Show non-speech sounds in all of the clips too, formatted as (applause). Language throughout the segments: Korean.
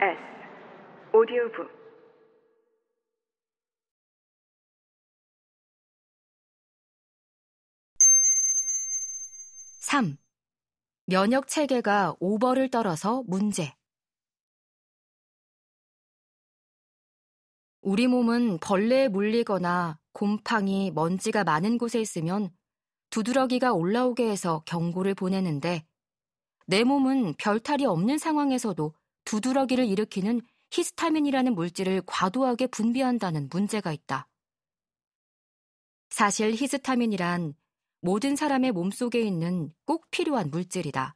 S 오디오북 3. 면역 체계가 오버를 떨어서 문제. 우리 몸은 벌레에 물리거나 곰팡이, 먼지가 많은 곳에 있으면 두드러기가 올라오게 해서 경고를 보내는데 내 몸은 별 탈이 없는 상황에서도 두드러기를 일으키는 히스타민이라는 물질을 과도하게 분비한다는 문제가 있다. 사실 히스타민이란 모든 사람의 몸속에 있는 꼭 필요한 물질이다.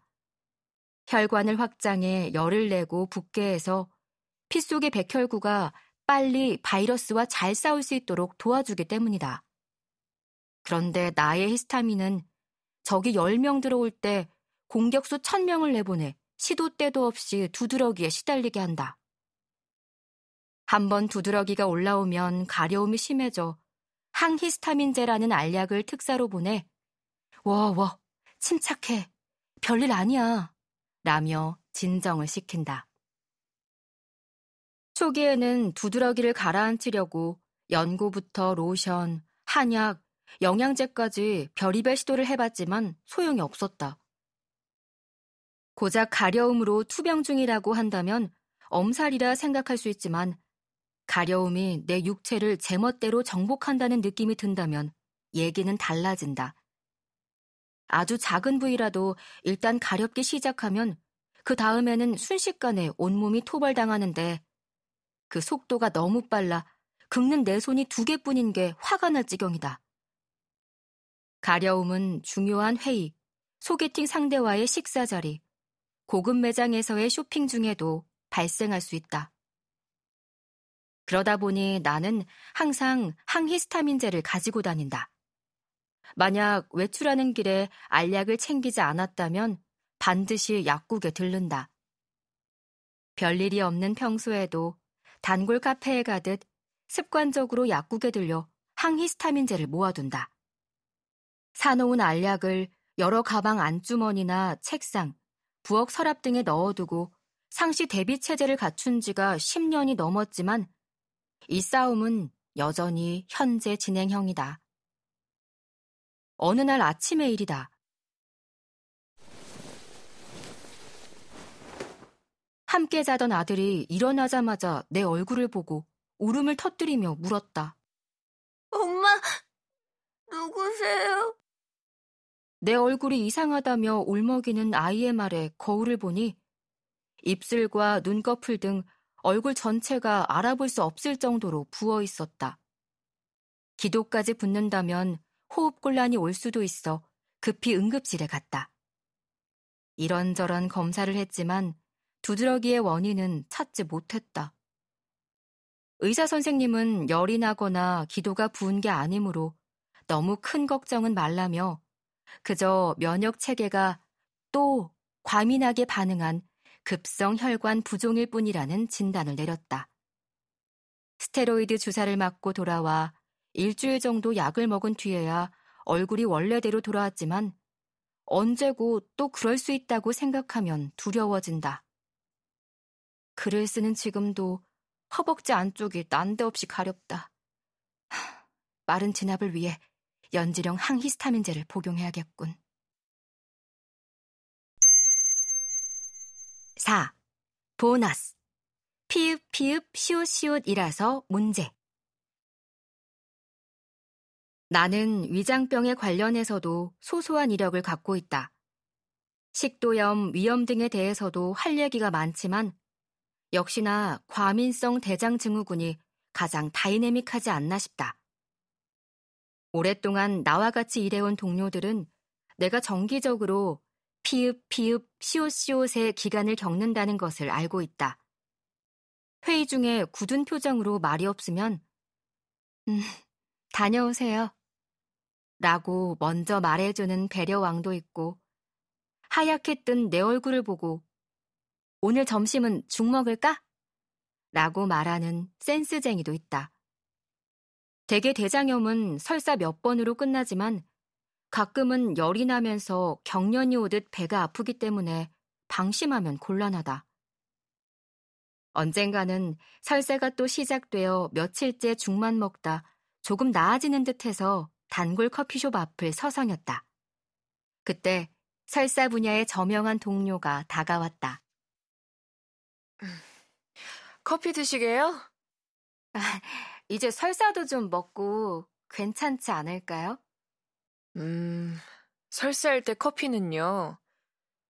혈관을 확장해 열을 내고 붓게 해서 피 속의 백혈구가 빨리 바이러스와 잘 싸울 수 있도록 도와주기 때문이다. 그런데 나의 히스타민은 적이 10명 들어올 때 공격수 1000명을 내보내 시도 때도 없이 두드러기에 시달리게 한다. 한번 두드러기가 올라오면 가려움이 심해져 항히스타민제라는 알약을 특사로 보내 워워 침착해 별일 아니야 라며 진정을 시킨다. 초기에는 두드러기를 가라앉히려고 연고부터 로션, 한약, 영양제까지 별의별 시도를 해봤지만 소용이 없었다. 고작 가려움으로 투병 중이라고 한다면 엄살이라 생각할 수 있지만 가려움이 내 육체를 제멋대로 정복한다는 느낌이 든다면 얘기는 달라진다. 아주 작은 부위라도 일단 가렵기 시작하면 그 다음에는 순식간에 온몸이 토벌당하는데 그 속도가 너무 빨라 긁는 내 손이 두 개뿐인 게 화가 날 지경이다. 가려움은 중요한 회의, 소개팅 상대와의 식사 자리, 고급 매장에서의 쇼핑 중에도 발생할 수 있다. 그러다 보니 나는 항상 항히스타민제를 가지고 다닌다. 만약 외출하는 길에 알약을 챙기지 않았다면 반드시 약국에 들른다. 별일이 없는 평소에도 단골 카페에 가듯 습관적으로 약국에 들려 항히스타민제를 모아둔다. 사놓은 알약을 여러 가방 안주머니나 책상, 부엌 서랍 등에 넣어두고 상시 대비 체제를 갖춘 지가 10년이 넘었지만 이 싸움은 여전히 현재 진행형이다. 어느 날 아침의 일이다. 함께 자던 아들이 일어나자마자 내 얼굴을 보고 울음을 터뜨리며 물었다. 엄마, 누구세요? 내 얼굴이 이상하다며 울먹이는 아이의 말에 거울을 보니 입술과 눈꺼풀 등 얼굴 전체가 알아볼 수 없을 정도로 부어 있었다. 기도까지 붙는다면 호흡곤란이 올 수도 있어 급히 응급실에 갔다. 이런저런 검사를 했지만 두드러기의 원인은 찾지 못했다. 의사 선생님은 열이 나거나 기도가 부은 게 아니므로 너무 큰 걱정은 말라며 그저 면역 체계가 또 과민하게 반응한 급성 혈관 부종일 뿐이라는 진단을 내렸다. 스테로이드 주사를 맞고 돌아와 일주일 정도 약을 먹은 뒤에야 얼굴이 원래대로 돌아왔지만 언제고 또 그럴 수 있다고 생각하면 두려워진다. 글을 쓰는 지금도 허벅지 안쪽이 난데없이 가렵다. 마른 진압을 위해 연지령 항히스타민제를 복용해야겠군. 4. 보너스. 피읍, 피읍, 시옷, 시옷이라서 문제. 나는 위장병에 관련해서도 소소한 이력을 갖고 있다. 식도염, 위염 등에 대해서도 할 얘기가 많지만 역시나 과민성 대장 증후군이 가장 다이내믹하지 않나 싶다. 오랫동안 나와 같이 일해온 동료들은 내가 정기적으로 피읍, 피읍, 시옷시옷의 기간을 겪는다는 것을 알고 있다. 회의 중에 굳은 표정으로 말이 없으면, 음, 다녀오세요. 라고 먼저 말해주는 배려왕도 있고, 하얗게 뜬 내 얼굴을 보고, 오늘 점심은 죽 먹을까? 라고 말하는 센스쟁이도 있다. 대개 대장염은 설사 몇 번으로 끝나지만 가끔은 열이 나면서 경련이 오듯 배가 아프기 때문에 방심하면 곤란하다. 언젠가는 설사가 또 시작되어 며칠째 죽만 먹다 조금 나아지는 듯해서 단골 커피숍 앞을 서성였다. 그때 설사 분야의 저명한 동료가 다가왔다. 커피 드시게요? (laughs) 아, 이제 설사도 좀 먹고 괜찮지 않을까요? 음, 설사할 때 커피는요.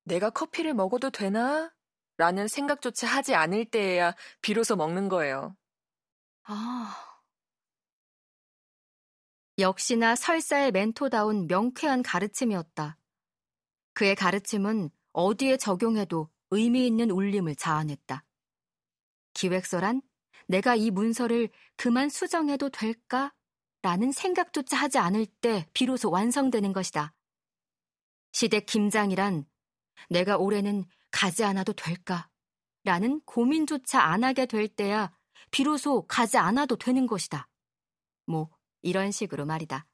내가 커피를 먹어도 되나? 라는 생각조차 하지 않을 때에야 비로소 먹는 거예요. 아. 역시나 설사의 멘토다운 명쾌한 가르침이었다. 그의 가르침은 어디에 적용해도 의미 있는 울림을 자아냈다. 기획서란 내가 이 문서를 그만 수정해도 될까? 라는 생각조차 하지 않을 때 비로소 완성되는 것이다. 시댁 김장이란 내가 올해는 가지 않아도 될까? 라는 고민조차 안 하게 될 때야 비로소 가지 않아도 되는 것이다. 뭐, 이런 식으로 말이다.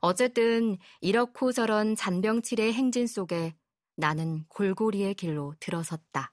어쨌든 이렇고 저런 잔병치레의 행진 속에 나는 골고리의 길로 들어섰다.